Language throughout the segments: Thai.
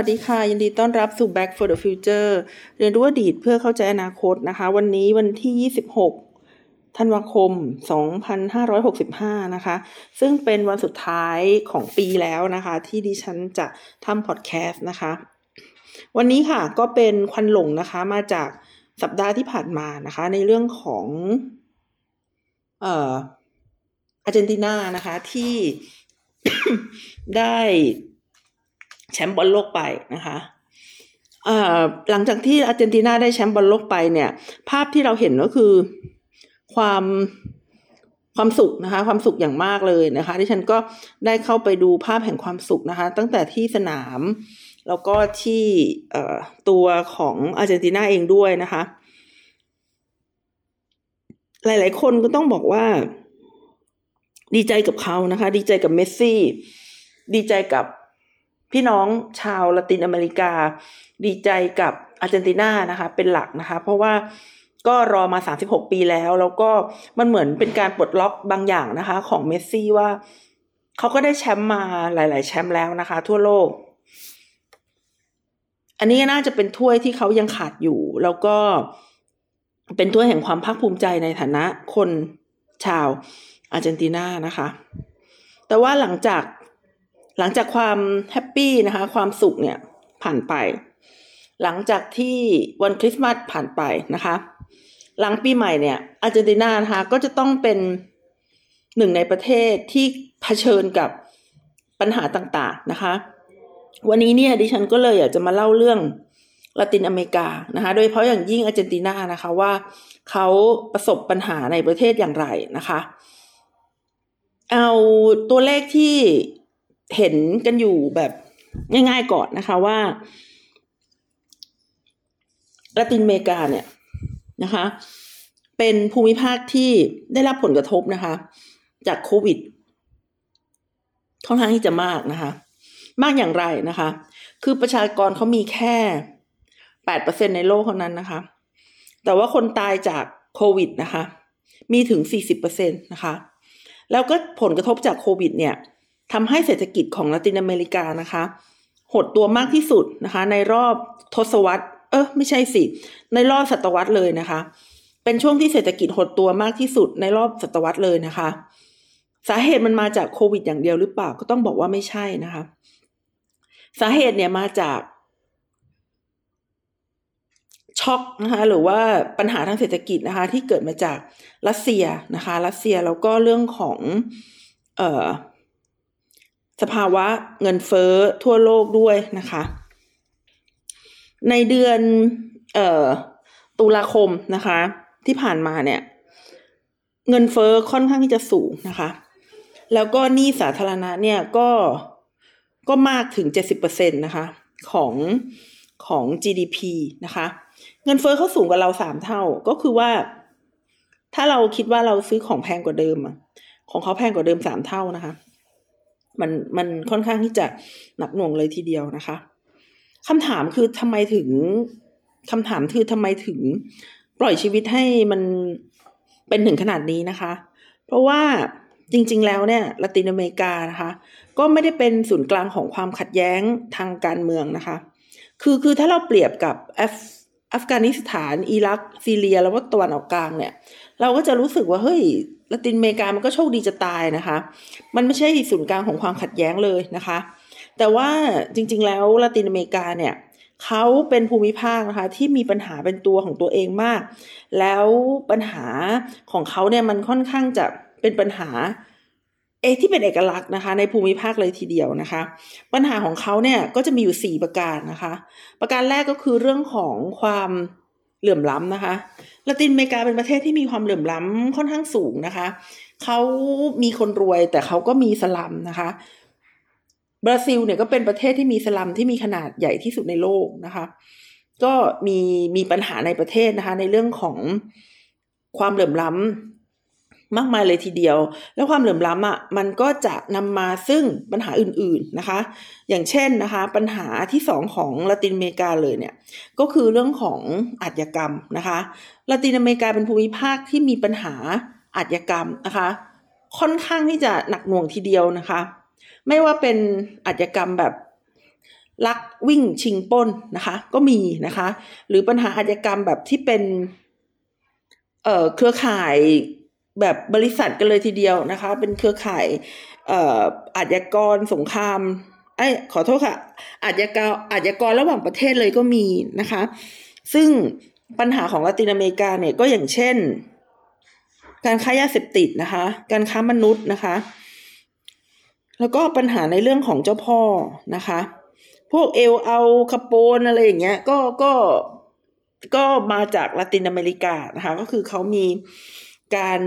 สวัสดีค่ะ ยินดีต้อนรับสู่ Back for the Future เรียนรู้อดีตเพื่อเข้าใจอนาคตนะคะ วันนี้วันที่ 26 ธันวาคม 2565 นะคะ ซึ่งเป็นวันสุดท้ายของปีแล้วนะคะ ที่ดิฉันจะทำพอดแคสต์นะคะ วันนี้ค่ะก็เป็นควันหลงนะคะ มาจากสัปดาห์ที่ผ่านมานะคะ ในเรื่องของเอ่ออาร์เจนตินานะคะที่ได้ แชมป์บอลโลกไปนะคะหลังจากที่อาร์เจนตินาได้แชมป์บอลโลกไปเนี่ย ภาพที่เราเห็นก็คือความความสุขนะคะ ความสุขอย่างมากเลยนะคะที่ฉันก็ได้เข้าไปดูภาพแห่งความสุขนะคะ ตั้งแต่ที่สนาม แล้วก็ที่ตัวของอาร์เจนตินาเองด้วยนะคะ หลายๆ คนก็ต้องบอกว่า ดีใจกับเขานะคะ ดีใจกับเมสซี่ ดีใจกับ พี่น้องชาวละตินอเมริกา ดีใจกับอาร์เจนตินานะคะ เป็นหลักนะคะ เพราะว่าก็รอมา 36 ปีแล้ว แล้วก็มันเหมือนเป็นการปลดล็อกบางอย่างนะคะ ของเมสซี่ว่าเขาก็ได้แชมป์มาหลาย ๆ แชมป์แล้วนะคะ ทั่วโลก อันนี้น่าจะเป็นถ้วยที่เขายังขาดอยู่ แล้วก็เป็นถ้วยแห่งความภาคภูมิใจในฐานะคนชาวอาร์เจนตินานะคะ แต่ว่าหลังจาก หลังจากความ happy นะคะ ความสุขเนี่ยผ่านไป หลังจากที่วันคริสต์มาสผ่านไปนะคะ หลังปีใหม่เนี่ยอาร์เจนตินานะคะก็จะต้องเป็นหนึ่งในประเทศที่เผชิญกับปัญหาต่างๆนะคะ วันนี้เนี่ยดิฉันก็เลยอยากจะมาเล่าเรื่องละตินอเมริกานะคะโดยเฉพาะอย่างยิ่งอาร์เจนตินานะคะว่าเขาประสบปัญหาในประเทศอย่างไรนะคะ เอาตัวเลขที่ เห็นกันอยู่แบบง่ายๆก่อนนะคะว่าละตินอเมริกาเนี่ยนะคะ เป็นภูมิภาคที่ได้รับผลกระทบนะคะ จากโควิดค่อนข้างที่จะมากนะคะ มากอย่างไรนะคะ คือประชากรเขามีแค่แปดเปอร์เซ็นในโลกเท่านั้นนะคะ แต่ว่าคนตายจากโควิดนะคะ มีถึงสี่สิบเปอร์เซ็นตนะคะ แล้วก็ผลกระทบจากโควิดเนี่ย ทำให้เศรษฐกิจของละตินอเมริกานะคะ หดตัวมากที่สุดนะคะ ในรอบทศวรรษ เออไม่ใช่สิ ในรอบศตวรรษเลยนะคะ เป็นช่วงที่เศรษฐกิจหดตัวมากที่สุดในรอบศตวรรษเลยนะคะ สาเหตุมันมาจากโควิดอย่างเดียวหรือเปล่าก็ต้องบอกว่าไม่ใช่นะคะ สาเหตุเนี่ยมาจากช็อกนะคะหรือว่าปัญหาทางเศรษฐกิจนะคะที่เกิดมาจากรัสเซียนะคะ รัสเซียแล้วก็เรื่องของเอ่อ สภาวะเงินเฟ้อทั่วโลกด้วยนะคะ ในเดือนออตุลาคมนะคะ ที่ผ่านมาเนี่ย เงินเฟ้อค่อนข้างที่จะสูงนะคะ แล้วก็หนี้สาธารณะเนี่ยก็ก็มากถึงเจ็ดสิบเปอร์เซ็นตนะคะของของ GDP นะคะ เงินเฟ้อเขาสูงกว่าเราสามเท่าก็คือว่า ถ้าเราคิดว่าเราซื้อของแพงกว่าเดิมอะของเขาแพงกว่าเดิมสามเท่านะคะ มันมันค่อนข้างที่จะหนักหน่วงเลยทีเดียวนะคะคำถามคือทำไมถึงคำถามคือทำไมถึงปล่อยชีวิตให้มันเป็นถึงขนาดนี้นะคะ เพราะว่าจริง ๆ แล้วเนี่ยละตินอเมริกานะคะ ก็ไม่ได้เป็นศูนย์กลางของความขัดแย้งทางการเมืองนะคะ คือคือถ้าเราเปรียบกับแอฟอัฟกานิสถาน อิรัก ซีเรีย แล้วก็ตะวันออกกลางเนี่ย เราก็จะรู้สึกว่าเฮ้ย ละตินอเมริกามันก็โชคดีจะตายนะคะ มันไม่ใช่ศูนย์กลางของความขัดแย้งเลยนะคะ แต่ว่าจริง ๆ แล้วละตินอเมริกาเนี่ยเขาเป็นภูมิภาคนะคะที่มีปัญหาเป็นตัวของตัวเองมาก แล้วปัญหาของเขาเนี่ยมันค่อนข้างจะเป็นปัญหาเอที่เป็นเอกลักษณ์นะคะ ในภูมิภาคเลยทีเดียวนะคะ ปัญหาของเขาเนี่ยก็จะมีอยู่สี่ประการนะคะ ประการแรกก็คือเรื่องของความ เหลื่อมล้ำนะคะละตินอเมริกาเป็นประเทศที่มีความเหลื่อมล้ำค่อนข้างสูงนะคะเขามีคนรวยแต่เขาก็มีสลัมนะคะ บราซิลเนี่ยก็เป็นประเทศที่มีสลัมที่มีขนาดใหญ่ที่สุดในโลกนะคะ ก็มีมีปัญหาในประเทศนะคะ ในเรื่องของความเหลื่อมล้ำ มากมายเลยทีเดียว แล้วความเหลื่อมล้ำอะมันก็จะนำมาซึ่งปัญหาอื่นๆนะคะ อย่างเช่นนะคะ ปัญหาที่สองของละตินอเมริกาเลยเนี่ยก็คือเรื่องของอาชญากรรมนะคะละตินอเมริกาเป็นภูมิภาคที่มีปัญหาอาชญากรรมนะคะ ค่อนข้างที่จะหนักหน่วงทีเดียวนะคะ ไม่ว่าเป็นอาชญากรรมแบบลักวิ่งชิงป้นนะคะ ก็มีนะคะ หรือปัญหาอาชญากรรมแบบที่เป็นเเครือข่าย แบบบริษัทกันเลยทีเดียวนะคะ เป็นเครือข่ายเอ่ออาชญากรสงครามไอ้ขอโทษค่ะอาชญากรอาชญากรระหว่างประเทศเลยก็มีนะคะ ซึ่งปัญหาของละตินอเมริกาเนี่ยก็อย่างเช่น การค้ายาเสพติดนะคะ การค้ามนุษย์นะคะ แล้วก็ปัญหาในเรื่องของเจ้าพ่อนะคะ พวกเอลเอาคาโปนอะไรอย่างเงี้ยก็ก็ก็มาจากละตินอเมริกานะคะ ก็คือเขามี การ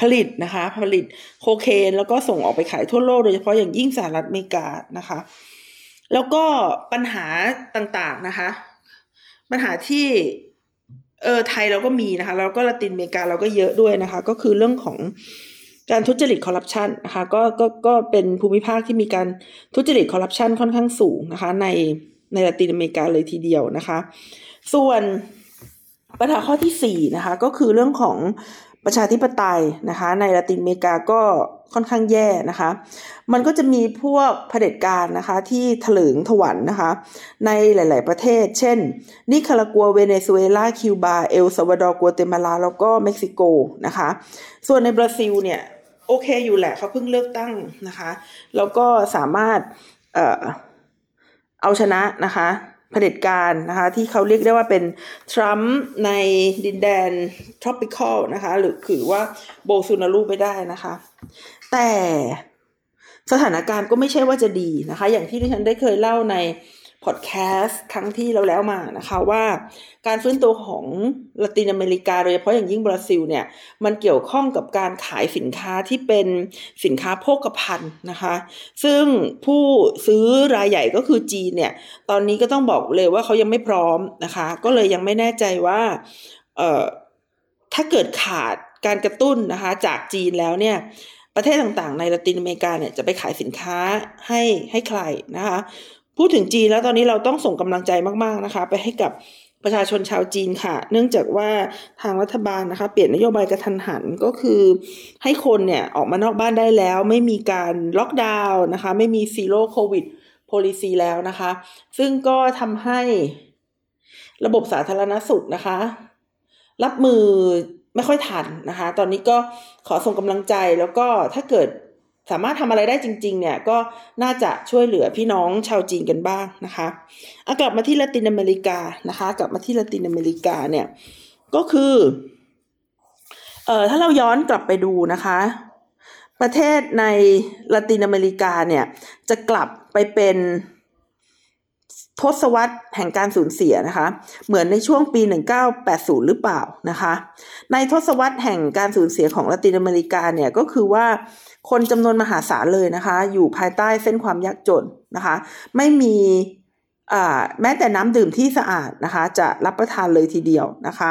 ผลิตนะคะผลิตโคเคนแล้วก็ส่งออกไปขายทั่วโลกโดยเฉพาะอย่างยิ่งสหรัฐอเมริกานะคะ แล้วก็ปัญหาต่างๆนะคะ ปัญหาที่เออไทยเราก็มีนะคะ แล้วก็ละตินอเมริกาเราก็เยอะด้วยนะคะ ก็คือเรื่องของการทุจริตคอร์รัปชันนะคะก็ก็ก็เป็นภูมิภาคที่มีการทุจริตคอร์รัปชันค่อนข้างสูงนะคะ ในในละตินอเมริกาเลยทีเดียวนะคะ ส่วน ปัญหาข้อที่สี่นะคะก็คือเรื่องของประชาธิปไตยนะคะในละตินอเมริกาก็ค่อนข้างแย่นะคะ มันก็จะมีพวกเผด็จการนะคะที่เถลิงถวัลย์นะคะ ในหลาย ๆ ประเทศ เช่น นิคารากัวเวเนซุเอลาคิวบา เอลซาวาดอร์กัวเตมาลา แล้วก็เม็กซิโกนะคะ ส่วนในบราซิลเนี่ยโอเคอยู่แหละเขาเพิ่งเลือกตั้งนะคะ แล้วก็สามารถเอ่อเอาชนะนะคะ เผด็จการนะคะที่เขาเรียกได้ว่าเป็นทรัมป์ในดินแดนท ropical นะคะหรือคือว่าโบซูนารูไปได้นะคะ แต่สถานการณ์ก็ไม่ใช่ว่าจะดีนะคะ อย่างที่ดิฉันได้เคยเล่าใน พอดแคสต์ครั้งที่เราแล้วมานะคะว่าการฟื้นตัวของละตินอเมริกาโดยเฉพาะอย่างยิ่งบราซิลเนี่ยมันเกี่ยวข้องกับการขายสินค้าที่เป็นสินค้าโภคภัณฑ์นะคะ ซึ่งผู้ซื้อรายใหญ่ก็คือจีนเนี่ยตอนนี้ก็ต้องบอกเลยว่าเขายังไม่พร้อมนะคะ ก็เลยยังไม่แน่ใจว่าเอ่อถ้าเกิดขาดการกระตุ้นนะคะจากจีนแล้วเนี่ยประเทศต่างๆ ในละตินอเมริกาเนี่ยจะไปขายสินค้าให้ให้ใครนะคะ พูดถึงจีนแล้วตอนนี้เราต้องส่งกำลังใจมากๆนะคะ ไปให้กับประชาชนชาวจีนค่ะ เนื่องจากว่าทางรัฐบาลนะคะ เปลี่ยนนโยบายกระทันหันก็คือ ให้คนเนี่ยออกมานอกบ้านได้แล้ว ไม่มีการล็อกดาวน์นะคะ ไม่มี zero COVIDโพลิซีแล้วนะคะ ซึ่งก็ทำให้ระบบสาธารณสุขนะคะ รับมือไม่ค่อยทันนะคะ ตอนนี้ก็ขอส่งกำลังใจแล้วก็ถ้าเกิด สามารถทำอะไรได้จริง ๆ เนี่ยก็น่าจะช่วยเหลือพี่น้องชาวจีนกันบ้างนะคะอากลับมาที่ละตินอเมริกานะคะ กลับมาที่ละตินอเมริกาเนี่ยก็คือเอ่อถ้าเราย้อนกลับไปดูนะคะ ประเทศในละตินอเมริกาเนี่ยจะกลับไปเป็น ทศวรรษแห่งการสูญเสียนะคะ เหมือนในช่วงปี 1980 หรือเปล่านะคะ ในทศวรรษแห่งการสูญเสียของละตินอเมริกาเนี่ยก็คือว่าคนจำนวนมหาศาลเลยนะคะ อยู่ภายใต้เส้นความยากจนนะคะ ไม่มีแม้แต่น้ำดื่มที่สะอาดนะคะ จะรับประทานเลยทีเดียวนะคะ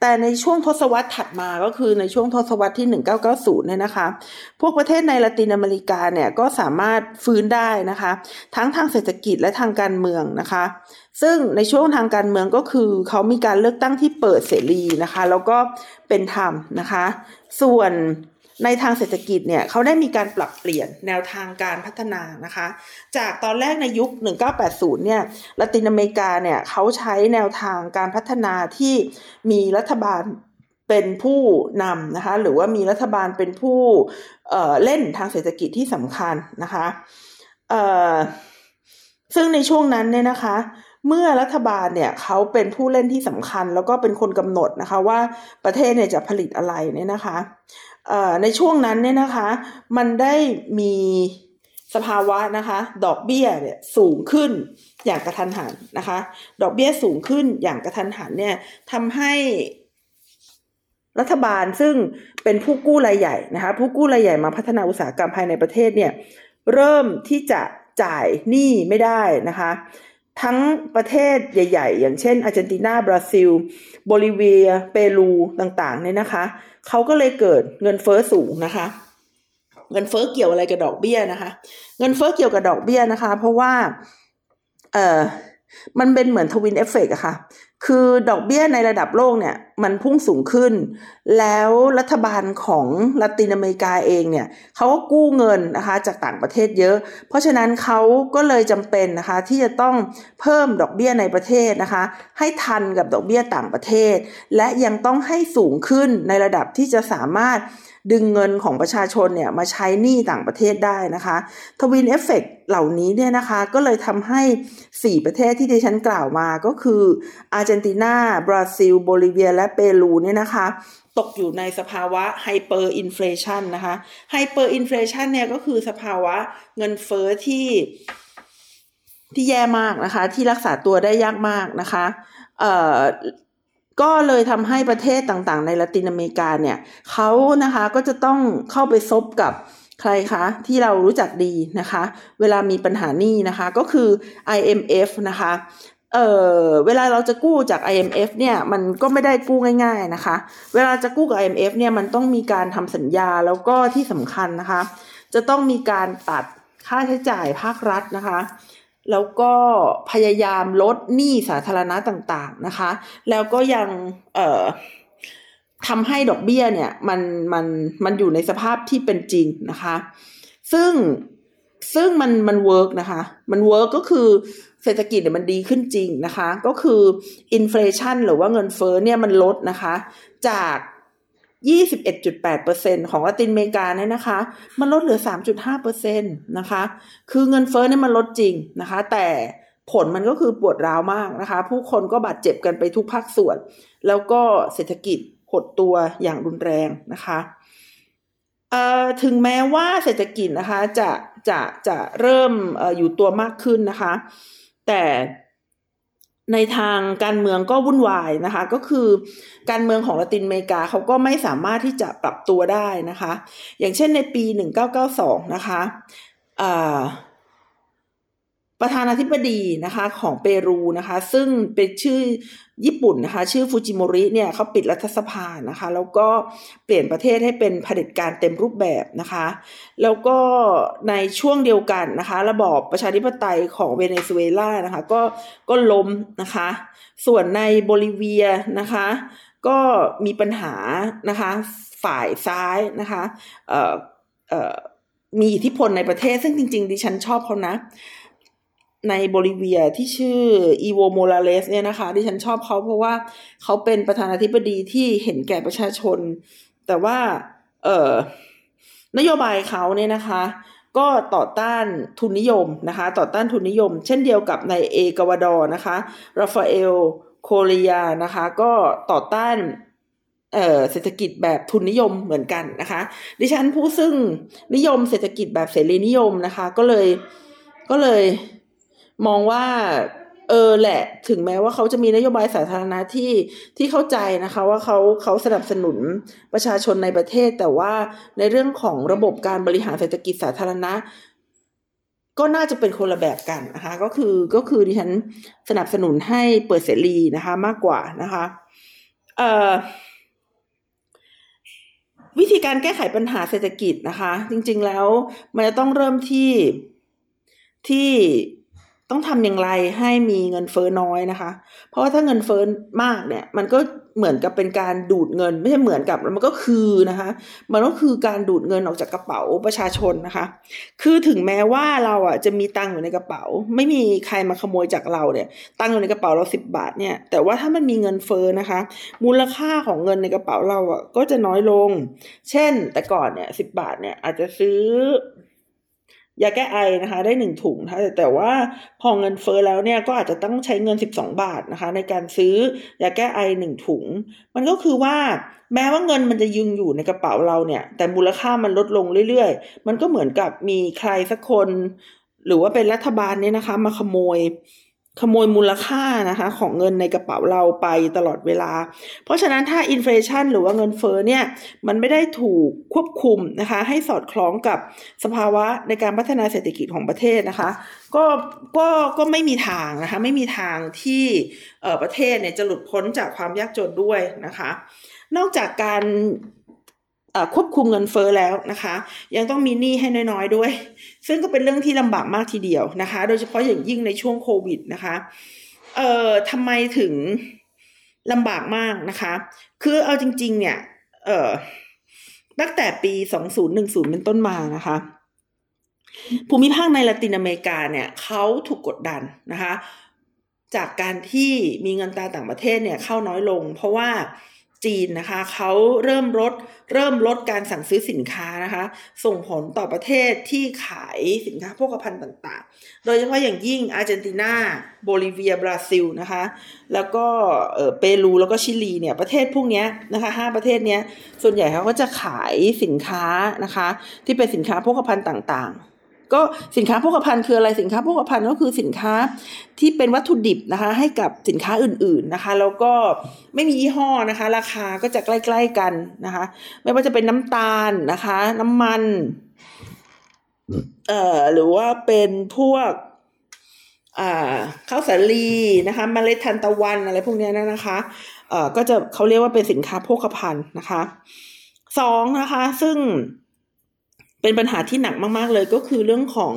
แต่ในช่วงทศวรรษถัดมาก็คือในช่วงทศวรรษที่ 1990 เนี่ยนะคะ พวกประเทศในละตินอเมริกาเนี่ยก็สามารถฟื้นได้นะคะ ทั้งทางเศรษฐกิจและทางการเมืองนะคะ ซึ่งในช่วงทางการเมืองก็คือเขามีการเลือกตั้งที่เปิดเสรีนะคะ แล้วก็เป็นธรรมนะคะ ส่วน ในทางเศรษฐกิจเนี่ยเขาได้มีการปรับเปลี่ยนแนวทางการพัฒนานะคะ จากตอนแรกในยุค 1980 เนี่ยละตินอเมริกาเนี่ยเขาใช้แนวทางการพัฒนาที่มีรัฐบาลเป็นผู้นำนะคะ หรือว่ามีรัฐบาลเป็นผู้เเล่นทางเศรษฐกิจที่สำคัญนะคะซึ่งในช่วงนั้นเนี่ยนะคะเมื่อรัฐบาลเนี่ยเขาเป็นผู้เล่นที่สำคัญ แล้วก็เป็นคนกำหนดนะคะว่าประเทศเนี่ยจะผลิตอะไรเนี่ยนะคะ ในช่วงนั้นเนี่ยนะคะ มันได้มีสภาวะนะคะ ดอกเบี้ยเนี่ยสูงขึ้นอย่างกระทันหันนะคะ ดอกเบี้ยสูงขึ้นอย่างกระทันหันเนี่ยทำให้รัฐบาลซึ่งเป็นผู้กู้รายใหญ่นะคะ ผู้กู้รายใหญ่มาพัฒนาอุตสาหกรรมภายในประเทศเนี่ย เริ่มที่จะจ่ายหนี้ไม่ได้นะคะ ทั้งประเทศใหญ่ ๆ อย่างเช่นอาร์เจนตินา บราซิล โบลิเวีย เปรู ต่างๆ เนี่ยนะคะ เขาก็เลยเกิดเงินเฟ้อสูงนะคะ เงินเฟ้อเกี่ยวอะไรกับดอกเบี้ยนะคะ เงินเฟ้อเกี่ยวกับดอกเบี้ยนะคะ เพราะว่า เออมันเป็นเหมือน twin effect อะค่ะคือดอกเบี้ยในระดับโลกเนี่ยมันพุ่งสูงขึ้น แล้วรัฐบาลของละตินอเมริกาเองเนี่ยเขาก็กู้เงินนะคะจากต่างประเทศเยอะ เพราะฉะนั้นเขาก็เลยจำเป็นนะคะที่จะต้องเพิ่มดอกเบี้ยในประเทศนะคะ ให้ทันกับดอกเบี้ยต่างประเทศ และยังต้องให้สูงขึ้นในระดับที่จะสามารถดึงเงินของประชาชนเนี่ยมาใช้หนี้ต่างประเทศได้นะคะ twin effect เหล่านี้เนี่ยนะคะก็เลยทำให้ 4 ประเทศที่ดิฉันกล่าวมาก็คืออาร์เจนตินา บราซิล โบลิเวีย และเปรูเนี่ยนะคะ ตกอยู่ในสภาวะ hyperinflation นะคะ hyperinflation เนี่ยก็คือสภาวะเงินเฟ้อที่ที่แย่มากนะคะ ที่รักษาตัวได้ยากมากนะคะ เอ่อก็เลยทำให้ประเทศต่างๆ ในละตินอเมริกาเนี่ยเขานะคะก็จะต้องเข้าไปซบกับใครคะ ที่เรารู้จักดีนะคะ เวลามีปัญหานี้นะคะก็คือ IMF นะคะ เอ่อเวลาเราจะกู้จาก IMF เนี่ยมันก็ไม่ได้กู้ง่าย ๆนะคะ เวลาจะกู้กับ IMF เนี่ยมันต้องมีการทำสัญญาแล้วก็ที่สำคัญนะคะ จะต้องมีการตัดค่าใช้จ่ายภาครัฐนะคะ แล้วก็พยายามลดหนี้สาธารณะต่างๆนะคะ แล้วก็ยังเอ่อทำให้ดอกเบี้ยเนี่ยมันมันมันอยู่ในสภาพที่เป็นจริงนะคะ ซึ่งซึ่งมันมัน work นะคะ มัน work ก็คือ เศรษฐกิจเนี่ยมันดีขึ้นจริงนะคะ ก็คือ inflation หรือว่าเงินเฟ้อเนี่ยมันลดนะคะ จาก 21.8%ของละตินอเมริกาเนี่ยนะคะ มันลดเหลือ 3.5%นะคะ คือเงินเฟ้อเนี่ยมันลดจริงนะคะ แต่ผลมันก็คือปวดร้าวมากนะคะ ผู้คนก็บาดเจ็บกันไปทุกภาคส่วน แล้วก็เศรษฐกิจหดตัวอย่างรุนแรงนะคะถึงแม้ว่าเศรษฐกิจนะคะจะจะจะเริ่มออยู่ตัวมากขึ้นนะคะ แต่ในทางการเมืองก็วุ่นวายนะคะ ก็คือการเมืองของละตินอเมริกาเขาก็ไม่สามารถที่จะปรับตัวได้นะคะ อย่างเช่นในปี 1992 นะคะ ประธานาธิบดีนะคะของเปรูนะคะ ซึ่งเป็นชื่อญี่ปุ่นนะคะ ชื่อฟูจิโมริเนี่ยเขาปิดรัฐสภานะคะ แล้วก็เปลี่ยนประเทศให้เป็นเผด็จการเต็มรูปแบบนะคะ แล้วก็ในช่วงเดียวกันนะคะ ระบอบประชาธิปไตยของเวเนซุเอลานะคะ ก็ก็ล้มนะคะ ส่วนในโบลิเวียนะคะ ก็มีปัญหานะคะฝ่ายซ้ายนะคะเอ่อเอ่อมีอิทธิพลในประเทศซึ่งจริง ๆ ดิฉันชอบเขานะ ในโบลิเวียที่ชื่ออีโวโมลาเลสเนี่ยนะคะที่ฉันชอบเขาเพราะว่าเขาเป็นประธานาธิบดีที่เห็นแก่ประชาชน แต่ว่าเออนโยบายเขาเนี่ยนะคะ ก็ต่อต้านทุนนิยมนะคะ ต่อต้านทุนนิยม เช่นเดียวกับในเอกวาดอร์นะคะราฟาเอลโคเลียนะคะ ก็ต่อต้านเเศรษฐกิจแบบทุนนิยมเหมือนกันนะคะ ดิฉันผู้ซึ่งนิยมเศรษฐกิจแบบเสรีนิยมนะคะ ก็เลยก็เลย มองว่าเออแหละ ถึงแม้ว่าเขาจะมีนโยบายสาธารณะที่ที่เข้าใจนะคะ ว่าเขาเขาสนับสนุนประชาชนในประเทศ แต่ว่าในเรื่องของระบบการบริหารเศรษฐกิจสาธารณะ ก็น่าจะเป็นคนละแบบกันนะคะ ก็คือก็คือดิฉันสนับสนุนให้เปิดเสรีนะคะ มากกว่านะคะเอ่อวิธีการแก้ไขปัญหาเศรษฐกิจนะคะ จริง ๆ แล้ว มันจะต้องเริ่มที่ที่ ต้องทำอย่างไรให้มีเงินเฟ้อน้อยนะคะ เพราะว่าถ้าเงินเฟ้อมากเนี่ย มันก็เหมือนกับเป็นการดูดเงิน ไม่ใช่เหมือนกับมันก็คือนะคะ มันก็คือการดูดเงินออกจากกระเป๋าประชาชนนะคะ คือถึงแม้ว่าเราอะจะมีตังค์อยู่ในกระเป๋า ไม่มีใครมาขโมยจากเราเนี่ย ตังค์อยู่ในกระเป๋าเราสิบบาทเนี่ย แต่ว่าถ้ามันมีเงินเฟ้อนะคะ มูลค่าของเงินในกระเป๋าเราอะก็จะน้อยลง เช่น แต่ก่อนเนี่ยสิบบาทเนี่ยอาจจะซื้อ ยาแก้ไอนะคะได้หนึ่งถุงนะคะแต่ว่าพอเงินเฟ้อแล้วเนี่ยก็อาจจะต้องใช้เงินสิบสองบาทนะคะในการซื้อยาแก้ไอหนึ่งถุง มันก็คือว่าแม้ว่าเงินมันจะยึงอยู่ในกระเป๋าเราเนี่ย แต่มูลค่ามันลดลงเรื่อยๆ มันก็เหมือนกับมีใครสักคน หรือว่าเป็นรัฐบาลเนี่ยนะคะ มาขโมย ขโมยมูลค่านะคะของเงินในกระเป๋าเราไปตลอดเวลา เพราะฉะนั้นถ้าอินฟลชันหรือว่าเงินเฟ้อเนี่ยมันไม่ได้ถูกควบคุมนะคะให้สอดคล้องกับสภาวะในการพัฒนาเศรษฐกิจของประเทศนะคะก็ก็ก็ไม่มีทางนะคะไม่มีทางที่ประเทศเนี่ยจะหลุดพ้นจากความยากจนด้วยนะคะนอกจากการ ควบคุมเงินเฟ้อแล้วนะคะ ยังต้องมีหนี้ให้น้อยๆด้วย ซึ่งก็เป็นเรื่องที่ลำบากมากทีเดียวนะคะ โดยเฉพาะอย่างยิ่งในช่วงโควิดนะคะเอ่อทำไมถึงลำบากมากนะคะ คือเอาจริง ๆ เนี่ยเอ่อตั้งแต่ปี 2010 เป็นต้นมานะคะ ภูมิภาคในละตินอเมริกาเนี่ยเขาถูกกดดันนะคะ จากการที่มีเงินตราต่างประเทศเนี่ยเข้าน้อยลง เพราะว่า จีนนะคะเขาเริ่มลดเริ่มลดการสั่งซื้อสินค้านะคะ ส่งผลต่อประเทศที่ขายสินค้าโภคภัณฑ์ต่างๆ โดยเฉพาะอย่างยิ่งอาร์เจนตินาโบลิเวียบราซิลนะคะแล้วก็เปรูแล้วก็ชิลีเนี่ยประเทศพวกนี้นะคะห้าประเทศนี้ส่วนใหญ่เขาก็จะขายสินค้านะคะที่เป็นสินค้าโภคภัณฑ์ต่างๆ ก็สินค้าโภคภัณฑ์คืออะไรสินค้าโภคภัณฑ์ก็คือสินค้าที่เป็นวัตถุดิบนะคะ ให้กับสินค้าอื่น ๆนะคะ แล้วก็ไม่มียี่ห้อนะคะ ราคาก็จะใกล้ ๆกันนะคะ ไม่ว่าจะเป็นน้ำตาลนะคะ น้ำมันเอ่อหรือว่าเป็นพวกอ่าข้าวสาลีนะคะมเมล็ดทานตะวันอะไรพวกนี้นะคะเอ่อก็จะเขาเรียกว่าเป็นสินค้าโภคภัณฑ์นะคะสองนะคะ ซึ่ง เป็นปัญหาที่หนักมากๆเลยก็คือเรื่องของ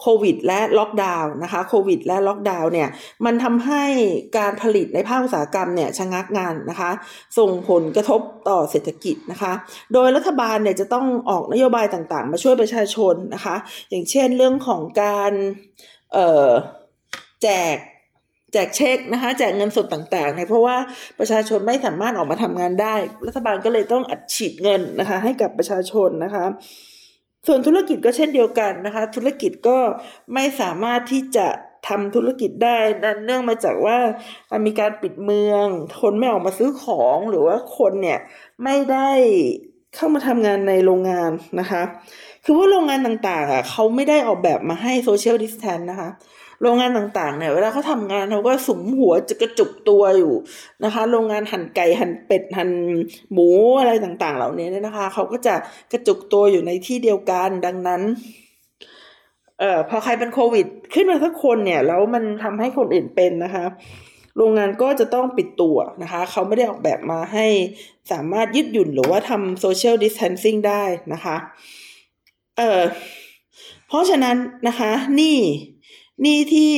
โควิดและล็อกดาวน์นะคะโควิดและล็อกดาวน์เนี่ยมันทำให้การผลิตในภาคอุตสาหกรรมเนี่ยชะงักงานนะคะ ส่งผลกระทบต่อเศรษฐกิจนะคะ โดยรัฐบาลเนี่ยจะต้องออกนโยบายต่างๆ มาช่วยประชาชนนะคะ อย่างเช่นเรื่องของการแจกแจกเช็คนะคะแจกเงินสดต่างๆเนี่ยเพราะว่าประชาชนไม่สามารถออกมาทำงานได้ รัฐบาลก็เลยต้องอัดฉีดเงินนะคะให้กับประชาชนนะคะ ส่วนธุรกิจก็เช่นเดียวกันนะคะ ธุรกิจก็ไม่สามารถที่จะทำธุรกิจได้นั่นเนื่องมาจากว่ามีการปิดเมือง คนไม่ออกมาซื้อของหรือว่าคนเนี่ยไม่ได้เข้ามาทำงานในโรงงานนะคะ คือว่าโรงงานต่างๆอะเขาไม่ได้ออกแบบมาให้ social distance นะคะ โรงงานต่างๆเนี่ยเวลาเขาทำงานเขาก็สุมหัวจะกระจุกตัวอยู่นะคะ โรงงานหั่นไก่หั่นเป็ดหั่นหมูอะไรต่างๆ เหล่านี้เนี่ยนะคะเขาก็จะกระจุกตัวอยู่ในที่เดียวกันดังนั้นเอ่อพอใครเป็นโควิด ขึ้นมาสักคนเนี่ยแล้วมันทำให้คนอื่นเป็นนะคะ โรงงานก็จะต้องปิดตัวนะคะเขาไม่ได้ออกแบบมาให้สามารถยืดหยุ่นหรือว่าทำ social distancing ได้นะคะ เอ่อเพราะฉะนั้นนะคะนี่ นี่ที่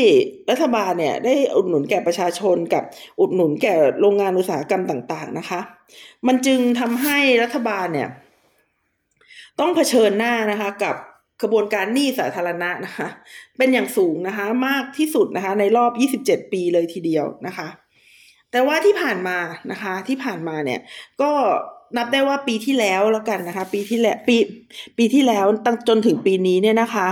รัฐบาลเนี่ยได้อุดหนุนแก่ประชาชนกับอุดหนุนแก่โรงงานอุตสาหกรรมต่างๆนะคะ มันจึงทำให้รัฐบาลเนี่ยต้องเผชิญหน้านะคะกับกระบวนการหนี้สาธารณะนะคะ เป็นอย่างสูงนะคะมากที่สุดนะคะในรอบ 27 ปีเลยทีเดียวนะคะ แต่ว่าที่ผ่านมานะคะที่ผ่านมาเนี่ยก็นับได้ว่าปีที่แล้วแล้วกันนะคะ ปีที่แล้วปีปีที่แล้วตั้งจนถึงปีนี้เนี่ยนะคะ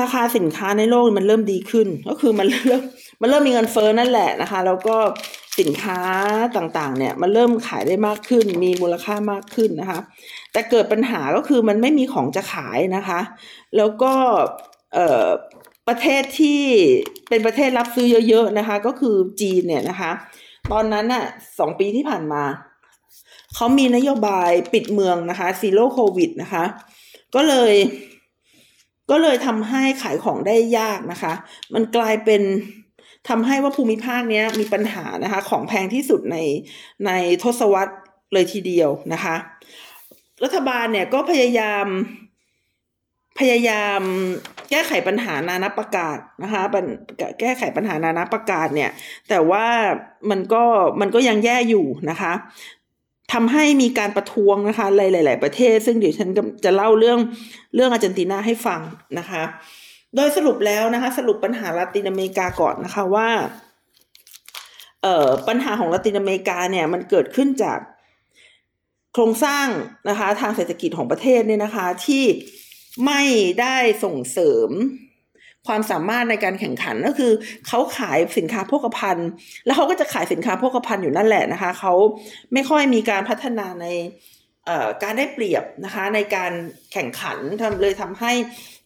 ราคาสินค้าในโลกมันเริ่มดีขึ้น ก็คือมันเริ่มมันเริ่มมีเงินเฟ้อนั่นแหละนะคะ แล้วก็สินค้าต่างๆ เนี่ยมันเริ่มขายได้มากขึ้น มีมูลค่ามากขึ้นนะคะ แต่เกิดปัญหาก็คือมันไม่มีของจะขายนะคะ แล้วก็เอ่อประเทศที่เป็นประเทศรับซื้อเยอะๆนะคะ ก็คือจีนเนี่ยนะคะ ตอนนั้นน่ะสองปีที่ผ่านมาเขามีนโยบายปิดเมืองนะคะซีโร่โควิดนะคะ ก็เลย ก็เลยทำให้ขายของได้ยากนะคะ มันกลายเป็นทำให้ว่าภูมิภาคนี้มีปัญหานะคะ ของแพงที่สุดในในทศวรรษเลยทีเดียวนะคะ รัฐบาลเนี่ยก็พยายามพยายามแก้ไขปัญหานานาประกาศนะคะแก้ไขปัญหานานาประกาศเนี่ย แต่ว่ามันก็มันก็ยังแย่อยู่นะคะ ทำให้มีการประท้วงนะคะหลาย ๆ ประเทศ ซึ่งเดี๋ยวฉันจะเล่าเรื่องเรื่องอาร์เจนตินาให้ฟังนะคะ โดยสรุปแล้วนะคะ สรุปปัญหาลาตินอเมริกาก่อนนะคะว่าเอ่อปัญหาของลาตินอเมริกาเนี่ยมันเกิดขึ้นจากโครงสร้างนะคะทางเศรษฐกิจของประเทศเนี่ยนะคะที่ไม่ได้ส่งเสริม ความสามารถในการแข่งขันก็คือเขาขายสินค้าโภคภัณฑ์ แล้วเขาก็จะขายสินค้าโภคภัณฑ์อยู่นั่นแหละนะคะเขาไม่ค่อยมีการพัฒนาในการได้เปรียบนะคะในการแข่งขันทำเลยทำให้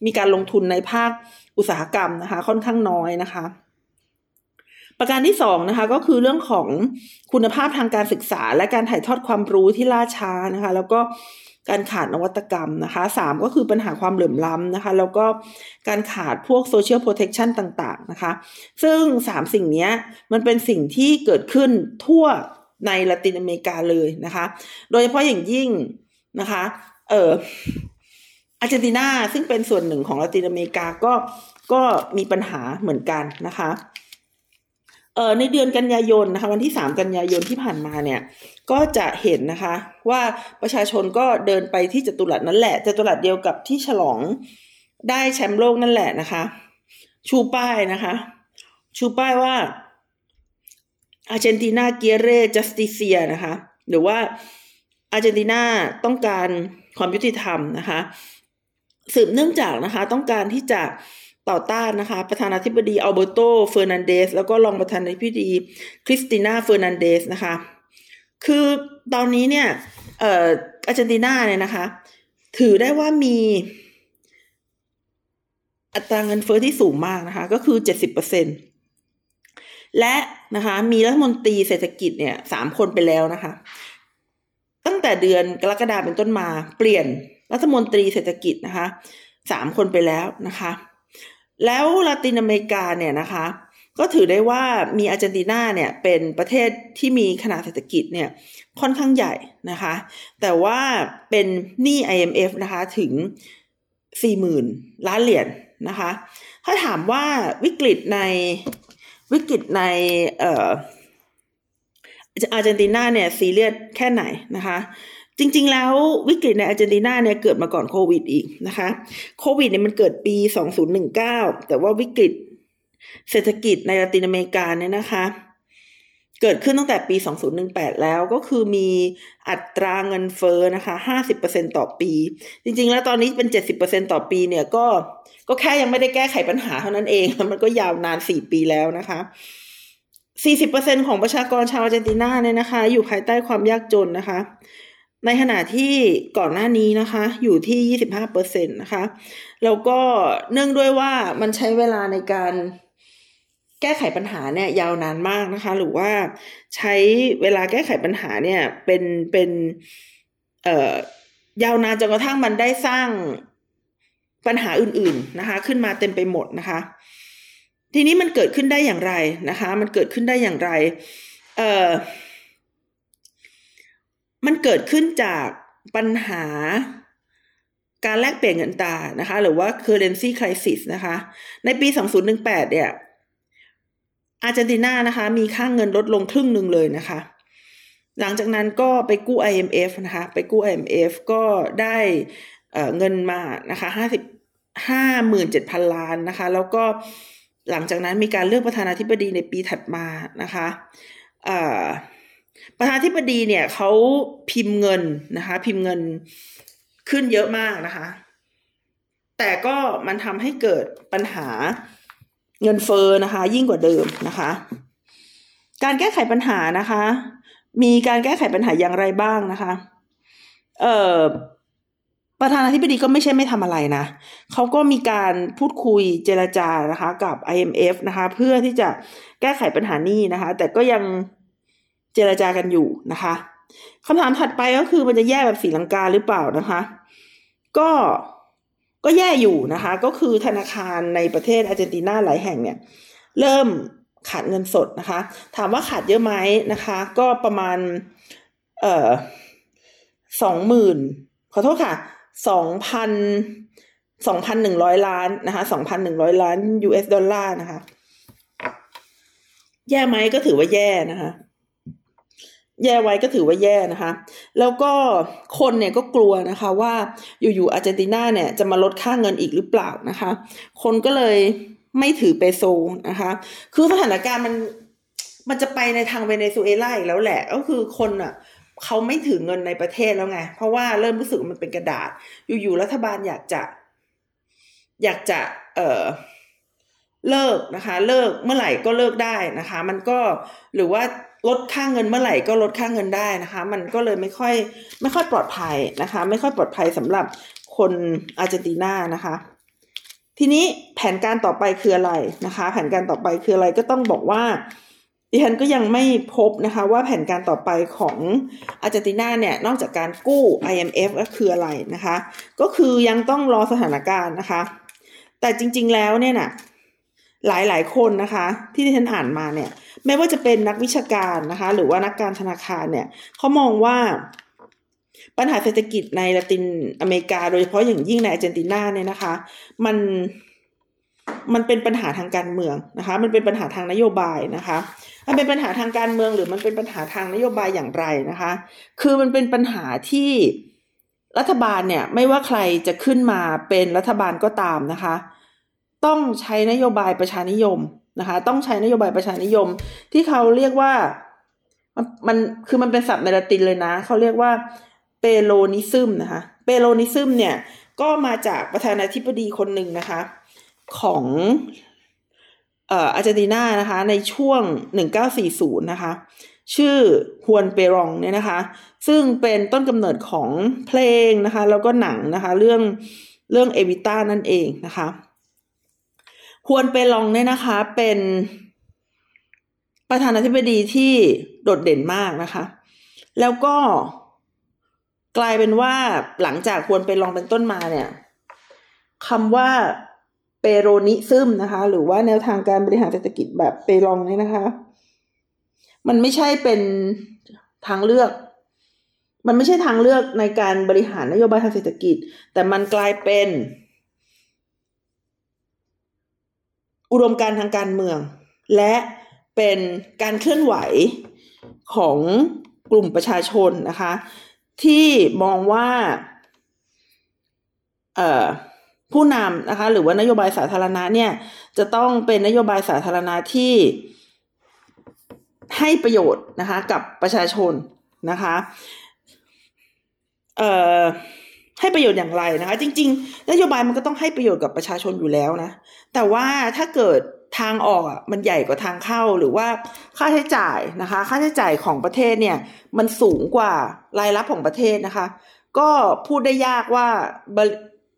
มีการลงทุนในภาคอุตสาหกรรมนะคะค่อนข้างน้อยนะคะ ประการที่สองนะคะก็คือเรื่องของคุณภาพทางการศึกษา และการถ่ายทอดความรู้ที่ล่าช้านะคะ แล้วก็ การขาดนวัตกรรมนะคะสามก็คือปัญหาความเหลื่อมล้ำนะคะ แล้วก็การขาดพวก social protection ต่างๆนะคะ ซึ่งสามสิ่งนี้มันเป็นสิ่งที่เกิดขึ้นทั่วในละตินอเมริกาเลยนะคะ โดยเฉพาะอย่างยิ่งนะคะ เอออาร์เจนตินาซึ่งเป็นส่วนหนึ่งของละตินอเมริกาก็ก็มีปัญหาเหมือนกันนะคะ ในเดือนกันยายนนะคะวันที่สามกันยายนที่ผ่านมาเนี่ยก็จะเห็นนะคะว่าประชาชนก็เดินไปที่จตุรัสนั่นแหละจตุรัสเดียวกับที่ฉลองได้แชมป์โลกนั่นแหละนะคะ ชูป้ายนะคะ ชูป้ายว่าอาร์เจนตินาเกียเรจัสติเซียนะคะหรือว่าอาร์เจนตินาต้องการความยุติธรรมนะคะสืบเนื่องจากนะคะต้องการที่จะ ต่อต้านนะคะ ประธานาธิบดีอัลเบโตเฟอร์นันเดสแล้วก็รองประธานาธิบดีคริสติน่าเฟอร์นันเดสนะคะ คือตอนนี้เนี่ยเอ่ออาร์เจนตินาเนี่ยนะคะ ถือได้ว่ามีอัตราเงินเฟ้อที่สูงมากนะคะ ก็คือเจ็ดสิบเปอร์เซ็นต์แล้วนะคะมีรัฐมนตรีเศรษฐกิจเนี่ยสามคนไปแล้วนะคะ ตั้งแต่เดือนกรกฎาเป็นต้นมา เปลี่ยนรัฐมนตรีเศรษฐกิจนะคะสามคนไปแล้วนะคะ แล้วลาตินอเมริกาเนี่ยนะคะ ก็ถือได้ว่ามีอาร์เจนตินาเนี่ยเป็นประเทศที่มีขนาดเศรษฐกิจเนี่ยค่อนข้างใหญ่นะคะ แต่ว่าเป็นหนี้ IMF นะคะถึงสี่หมื่นล้านเหรียญนนะคะ ถ้าถามว่าวิกฤตในวิกฤตในเอ่ออาร์เจนตินาเนี่ยซีเรียสแค่ไหนนะคะ จริงๆ แล้ววิกฤตในอาร์เจนตินาเนี่ยเกิดมาก่อนโควิดอีกนะคะ โควิดเนี่ยมันเกิดปี 2019 แต่ว่าวิกฤตเศรษฐกิจในลาตินอเมริกาเนี่ยนะคะ เกิดขึ้นตั้งแต่ปี 2018 แล้วก็คือมีอัตราเงินเฟ้อนะคะ 50%ต่อปี จริงๆ แล้วตอนนี้เป็น 70%ต่อปีเนี่ยก็ก็แค่ยังไม่ได้แก้ไขปัญหาเท่านั้นเอง มันก็ยาวนาน 4 ปีแล้วนะคะ40%ของประชากรชาวอาร์เจนตินาเนี่ยนะคะ อยู่ภายใต้ความยากจนนะคะ ในขณะที่ก่อนหน้านี้นะคะ อยู่ที่ 25%นะคะ แล้วก็เนื่องด้วยว่ามันใช้เวลาในการแก้ไขปัญหาเนี่ยยาวนานมากนะคะ หรือว่าใช้เวลาแก้ไขปัญหาเนี่ยเป็นเป็นเอ่อยาวนานจนกระทั่งมันได้สร้างปัญหาอื่นๆนะคะ ขึ้นมาเต็มไปหมดนะคะ ทีนี้มันเกิดขึ้นได้อย่างไรนะคะ มันเกิดขึ้นได้อย่างไร เอ่อ มันเกิดขึ้นจากปัญหาการแลกเปลี่ยนเงินตานะคะ หรือว่า currency crisis นะคะ ในปี 2018 เนี่ย อาร์เจนตินานะคะ มีค่างเงินลดลงครึ่งหนึ่งเลยนะคะ หลังจากนั้นก็ไปกู้ IMF นะคะ ไปกู้ IMF ก็ได้เงินมานะคะห้าสิบห้าหมื่นเจ็ดพันล้านนะคะ แล้วก็หลังจากนั้นมีการเลือกประธานาธิบดีในปีถัดมานะคะ ประธานธิบดีเนี่ยเขาพิมพ์เงินนะคะ พิมพ์เงินขึ้นเยอะมากนะคะ แต่ก็มันทำให้เกิดปัญหาเงินเฟอ้อนะคะ ยิ่งกว่าเดิมนะคะ การแก้ไขปัญหานะคะ มีการแก้ไขปัญหาอย่างไรบ้างนะคะ เอ่อประธานาธิบดีก็ไม่ใช่ไม่ทำอะไรนะ เขาก็มีการพูดคุยเจรจานะคะ กับ IMF นะคะ เพื่อที่จะแก้ไขปัญหานี้นะคะ แต่ก็ยัง เจรจากันอยู่นะคะคำถามถัดไปก็คือมันจะแย่แบบสีลังกาหรือเปล่านะคะ ก็ก็แย่อยู่นะคะ ก็คือธนาคารในประเทศอาร์เจนตินาหลายแห่งเนี่ย เริ่มขาดเงินสดนะคะ ถามว่าขาดเยอะไหมนะคะ ก็ประมาณ เอ่อสองหมื่นขอโทษค่ะสองพันสองพันหนึ่งร้อยล้านนะคะสองพันหนึ่งร้อยล้าน US ดอลลาร์นะคะ แย่ไหมก็ถือว่าแย่นะคะ แย่ไว้ก็ถือว่าแย่นะคะ แล้วก็คนเนี่ยก็กลัวนะคะว่าอยู่ๆอาร์เจนตินาเนี่ยจะมาลดค่าเงินอีกหรือเปล่านะคะ คนก็เลยไม่ถือเปโซนะคะ คือสถานการณ์มันมันจะไปในทางเวเนซุเอลาอีกแล้วแหละ ก็คือคนอะเขาไม่ถือเงินในประเทศแล้วไง เพราะว่าเริ่มรู้สึกมันเป็นกระดาษ อยู่ๆรัฐบาลอยากจะ อยากจะเอ่อเลิกนะคะ เลิกเมื่อไหร่ก็เลิกได้นะคะ มันก็หรือว่า ลดค่างเงินเมื่อไหร่ก็ลดค่างเงินได้นะคะ มันก็เลยไม่ค่อยไม่ค่อยปลอดภัยนะคะ ไม่ค่อยปลอดภัยสำหรับคนอาร์เจนตินานะคะ ทีนี้แผนการต่อไปคืออะไรนะคะ แผนการต่อไปคืออะไรก็ต้องบอกว่าดิฉันก็ยังไม่พบนะคะว่าแผนการต่อไปของอาร์เจนตินาเนี่ยนอกจากการกู้ IMF ก็คืออะไรนะคะ ก็คือยังต้องรอสถานการณ์นะคะ แต่จริงๆแล้วเนี่ยนะ หลายๆ คนนะคะ ที่ดิฉันอ่านมาเนี่ยไม่ว่าจะเป็นนักวิชาการนะคะ หรือว่านักการธนาคารเนี่ยเขามองว่าปัญหาเศรษฐกิจในละตินอเมริกา โดยเฉพาะอย่างยิ่งในอาร์เจนตินาเนี่ยนะคะ มันมันเป็นปัญหาทางการเมืองนะคะ มันเป็นปัญหาทางนโยบายนะคะมันเป็นปัญหาทางการเมืองหรือมันเป็นปัญหาทางนโยบายอย่างไรนะคะ คือมันเป็นปัญหาที่รัฐบาลเนี่ยไม่ว่าใครจะขึ้นมาเป็นรัฐบาลก็ตามนะคะ ต้องใช้นโยบายประชานิยมนะคะ ต้องใช้นโยบายประชานิยม ที่เขาเรียกว่ามันมนคือมันเป็นศัพท์ในละตินเลยนะ เขาเรียกว่าเปโลนิซึมนะคะเปโลนิซึมเนี่ยก็มาจากประธานาธิบดีคนหนึ่งนะคะ ของเอ่ออาร์เจนตินานะคะ ในช่วง 1940 นะคะ ชื่อฮวนเปรองเนี่ยนะคะ ซึ่งเป็นต้นกำเนิดของเพลงนะคะ แล้วก็หนังนะคะ เรื่องเรื่องเอวิต้านั่นเองนะคะ ฮวนเปรองเนี่ยนะคะ เป็นประธานาธิบดีที่โดดเด่นมากนะคะ แล้วก็กลายเป็นว่าหลังจากฮวนเปรองเป็นต้นมาเนี่ยคำว่าเปโรนิซึมนะคะ หรือว่าแนวทางการบริหารเศรษฐกิจแบบเปรองเนี่ยนะคะ มันไม่ใช่เป็นทางเลือก มันไม่ใช่ทางเลือกในการบริหารนโยบายทางเศรษฐกิจ แต่มันกลายเป็น อุดมการทางการเมือง และเป็นการเคลื่อนไหวของกลุ่มประชาชนนะคะ ที่มองว่าผู้นำนะคะ หรือว่านโยบายสาธารณะเนี่ย จะต้องเป็นนโยบายสาธารณะที่ให้ประโยชน์นะคะ กับประชาชนนะคะ เอ่อ ให้ประโยชน์อย่างไรนะคะ จริง ๆ นโยบายมันก็ต้องให้ประโยชน์กับประชาชนอยู่แล้วนะ แต่ว่าถ้าเกิดทางออกอะมันใหญ่กว่าทางเข้าหรือว่าค่าใช้จ่ายนะคะ ค่าใช้จ่ายของประเทศเนี่ย มันสูงกว่ารายรับของประเทศนะคะ ก็พูดได้ยากว่า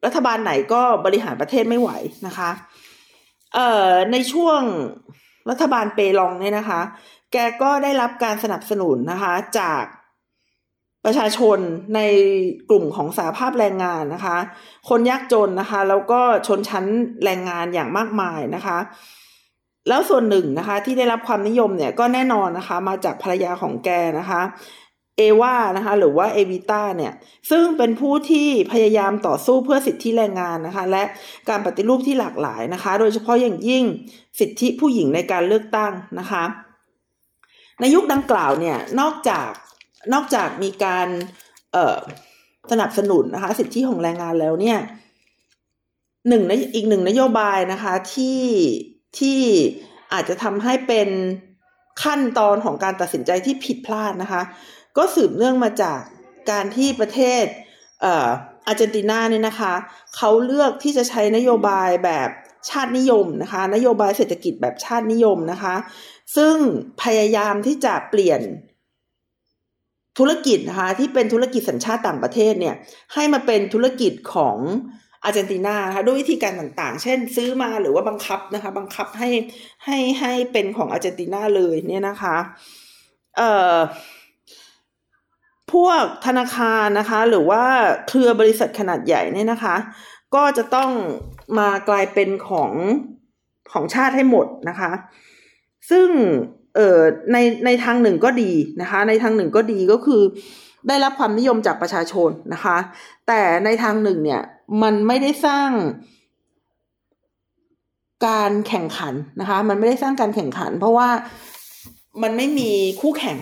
รัฐบาลไหนก็บริหารประเทศไม่ไหวนะคะเอ่อในช่วงรัฐบาลเปรองเนี่ยนะคะ แกก็ได้รับการสนับสนุนนะคะ จาก ประชาชนในกลุ่มของสาภาพแรงงานนะคะ คนยากจนนะคะ แล้วก็ชนชั้นแรงงานอย่างมากมายนะคะ แล้วส่วนหนึ่งนะคะ ที่ได้รับความนิยมเนี่ยก็แน่นอนนะคะ มาจากภรรยาของแกนะคะเอวานะคะ หรือว่าเอวิต้าเนี่ย ซึ่งเป็นผู้ที่พยายามต่อสู้เพื่อสิทธิแรงงานนะคะ และการปฏิรูปที่หลากหลายนะคะ โดยเฉพาะอย่างยิ่งสิทธิผู้หญิงในการเลือกตั้งนะคะ ในยุคดังกล่าวเนี่ย นอกจาก นอกจากมีการสนับสนุนนะคะ สิทธิของแรงงานแล้วเนี่ยหนึ่งอีกหนึ่งนโยบายนะคะที่ที่อาจจะทำให้เป็นขั้นตอนของการตัดสินใจที่ผิดพลาดนะคะ ก็สืบเนื่องมาจากการที่ประเทศอาร์เจนตินาเนี่ยนะคะเขาเลือกที่จะใช้นโยบายแบบชาตินิยมนะคะ นโยบายเศรษฐกิจแบบชาตินิยมนะคะ ซึ่งพยายามที่จะเปลี่ยน ธุรกิจนะคะที่เป็นธุรกิจสัญชาติต่างประเทศเนี่ยให้มาเป็นธุรกิจของอาร์เจนตินานะคะด้วยวิธีการต่างๆ เช่นซื้อมาหรือว่าบังคับนะคะบังคับให้ให้ให้เป็นของอาร์เจนตินาเลยเนี่ยนะคะเอ่อพวกธนาคารนะคะ หรือว่าเครือบริษัทขนาดใหญ่เนี่ยนะคะ ก็จะต้องมากลายเป็นของของชาติให้หมดนะคะ ซึ่ง เอ่อในในทางหนึ่งก็ดีนะคะ ในทางหนึ่งก็ดีก็คือได้รับความนิยมจากประชาชนนะคะ แต่ในทางหนึ่งเนี่ยมันไม่ได้สร้างการแข่งขันนะคะ มันไม่ได้สร้างการแข่งขัน เพราะว่ามันไม่มีคู่แข่ง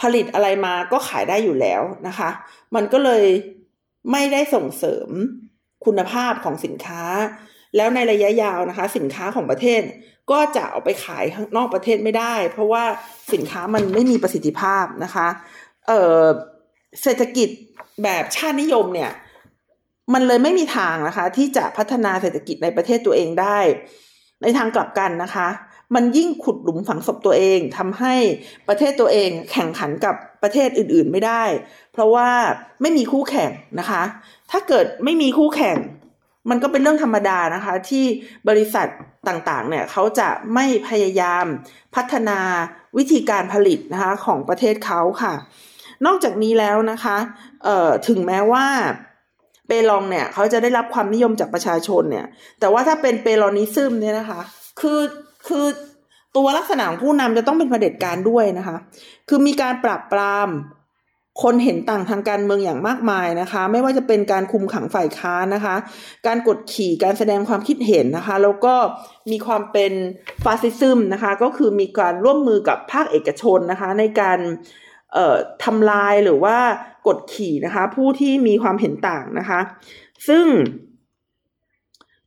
ผลิตอะไรมาก็ขายได้อยู่แล้วนะคะ มันก็เลยไม่ได้ส่งเสริมคุณภาพของสินค้า แล้วในระยะยาวนะคะ สินค้าของประเทศ ก็จะเอาไปขายข้างนอกประเทศไม่ได้ เพราะว่าสินค้ามันไม่มีประสิทธิภาพนะคะเเศรษฐกิจแบบชาตินิยมเนี่ยมันเลยไม่มีทางนะคะ ที่จะพัฒนาเศรษฐกิจในประเทศตัวเองได้ ในทางกลับกันนะคะ มันยิ่งขุดหลุมฝังศพตัวเองทำให้ประเทศตัวเองแข่งขันกับประเทศอื่นๆไม่ได้ เพราะว่าไม่มีคู่แข่งนะคะ ถ้าเกิดไม่มีคู่แข่ง มันก็เป็นเรื่องธรรมดานะคะ ที่บริษัทต่างๆ เนี่ยเขาจะไม่พยายามพัฒนาวิธีการผลิตนะคะของประเทศเขาค่ะ นอกจากนี้แล้วนะคะเอ่อถึงแม้ว่าเปลองเนี่ยเขาจะได้รับความนิยมจากประชาชนเนี่ย แต่ว่าถ้าเป็นเปโลนิซึมเนี่ยนะคะ คือคือตัวลักษณะของผู้นำจะต้องเป็นเผด็จการด้วยนะคะ คือมีการปราบปราม คนเห็นต่างทางการเมืองอย่างมากมายนะคะ ไม่ว่าจะเป็นการคุมขังฝ่ายค้านนะคะ การกดขี่การแสดงความคิดเห็นนะคะ แล้วก็มีความเป็นฟาสซิซึมนะคะ ก็คือมีการร่วมมือกับภาคเอกชนนะคะ ในการเอ่อทำลายหรือว่ากดขี่นะคะ ผู้ที่มีความเห็นต่างนะคะ ซึ่ง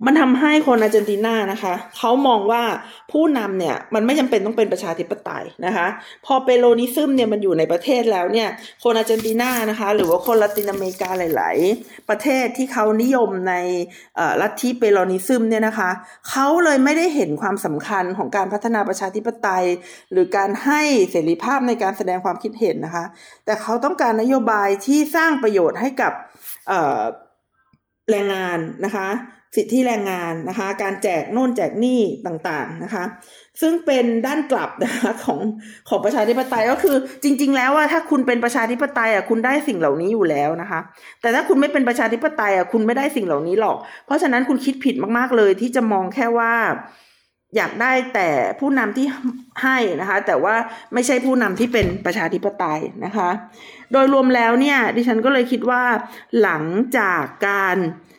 มันทำให้คนอาร์เจนตินานะคะเขามองว่าผู้นำเนี่ยมันไม่จำเป็นต้องเป็นประชาธิปไตยนะคะ พอ Peronism เนี่ยมันอยู่ในประเทศแล้วเนี่ยคนอาร์เจนตินานะคะ หรือว่าคนละตินอเมริกาหลาย ๆ ประเทศที่เขานิยมในลัทธิ Peronism เนี่ยนะคะเขาเลยไม่ได้เห็นความสำคัญของการพัฒนาประชาธิปไตย หรือการให้เสรีภาพในการแสดงความคิดเห็นนะคะ แต่เขาต้องการนโยบายที่สร้างประโยชน์ให้กับแรงงานนะคะ สิทธิแรงงานนะคะ การแจกโน่นแจกนี่ต่างๆนะคะ ซึ่งเป็นด้านกลับนะคะของของประชาธิปไตยก็คือจริง ๆ แล้วว่าถ้าคุณเป็นประชาธิปไตยอะคุณได้สิ่งเหล่านี้อยู่แล้วนะคะ แต่ถ้าคุณไม่เป็นประชาธิปไตยอะคุณไม่ได้สิ่งเหล่านี้หรอก เพราะฉะนั้นคุณคิดผิดมากๆเลย ที่จะมองแค่ว่า อยากได้แต่ผู้นำที่ให้นะคะ แต่ว่าไม่ใช่ผู้นำที่เป็นประชาธิปไตยนะคะ โดยรวมแล้วเนี่ยดิฉันก็เลยคิดว่าหลังจากการ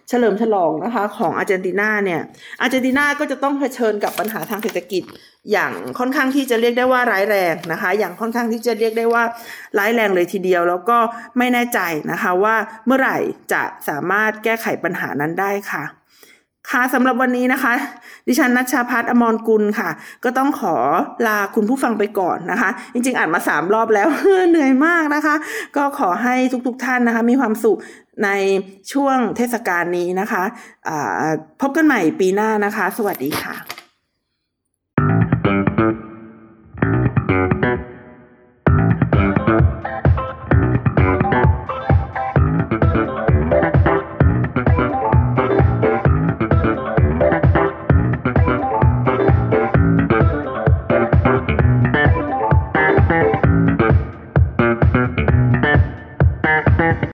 เฉลิมฉลองนะคะของอาร์เจนตินาเนี่ยอาร์เจนตินาก็จะต้องเผชิญกับปัญหาทางเศรษฐกิจอย่างค่อนข้างที่จะเรียกได้ว่าร้ายแรงนะคะ อย่างค่อนข้างที่จะเรียกได้ว่าร้ายแรงเลยทีเดียว แล้วก็ไม่แน่ใจนะคะว่าเมื่อไหร่จะสามารถแก้ไขปัญหานั้นได้ค่ะ ค่ะสำหรับวันนี้นะคะ ดิฉันนัชชาพัฒอมรกุลค่ะ ก็ต้องขอลาคุณผู้ฟังไปก่อนนะคะ จริงๆอ่านมาสามรอบแล้วเหนื่อยมากนะคะ ก็ขอให้ทุกๆทท่านนะคะ มีความสุขในช่วงเทศกาลนี้นะคะะพบกันใหม่ปีหน้านะคะ สวัสดีค่ะ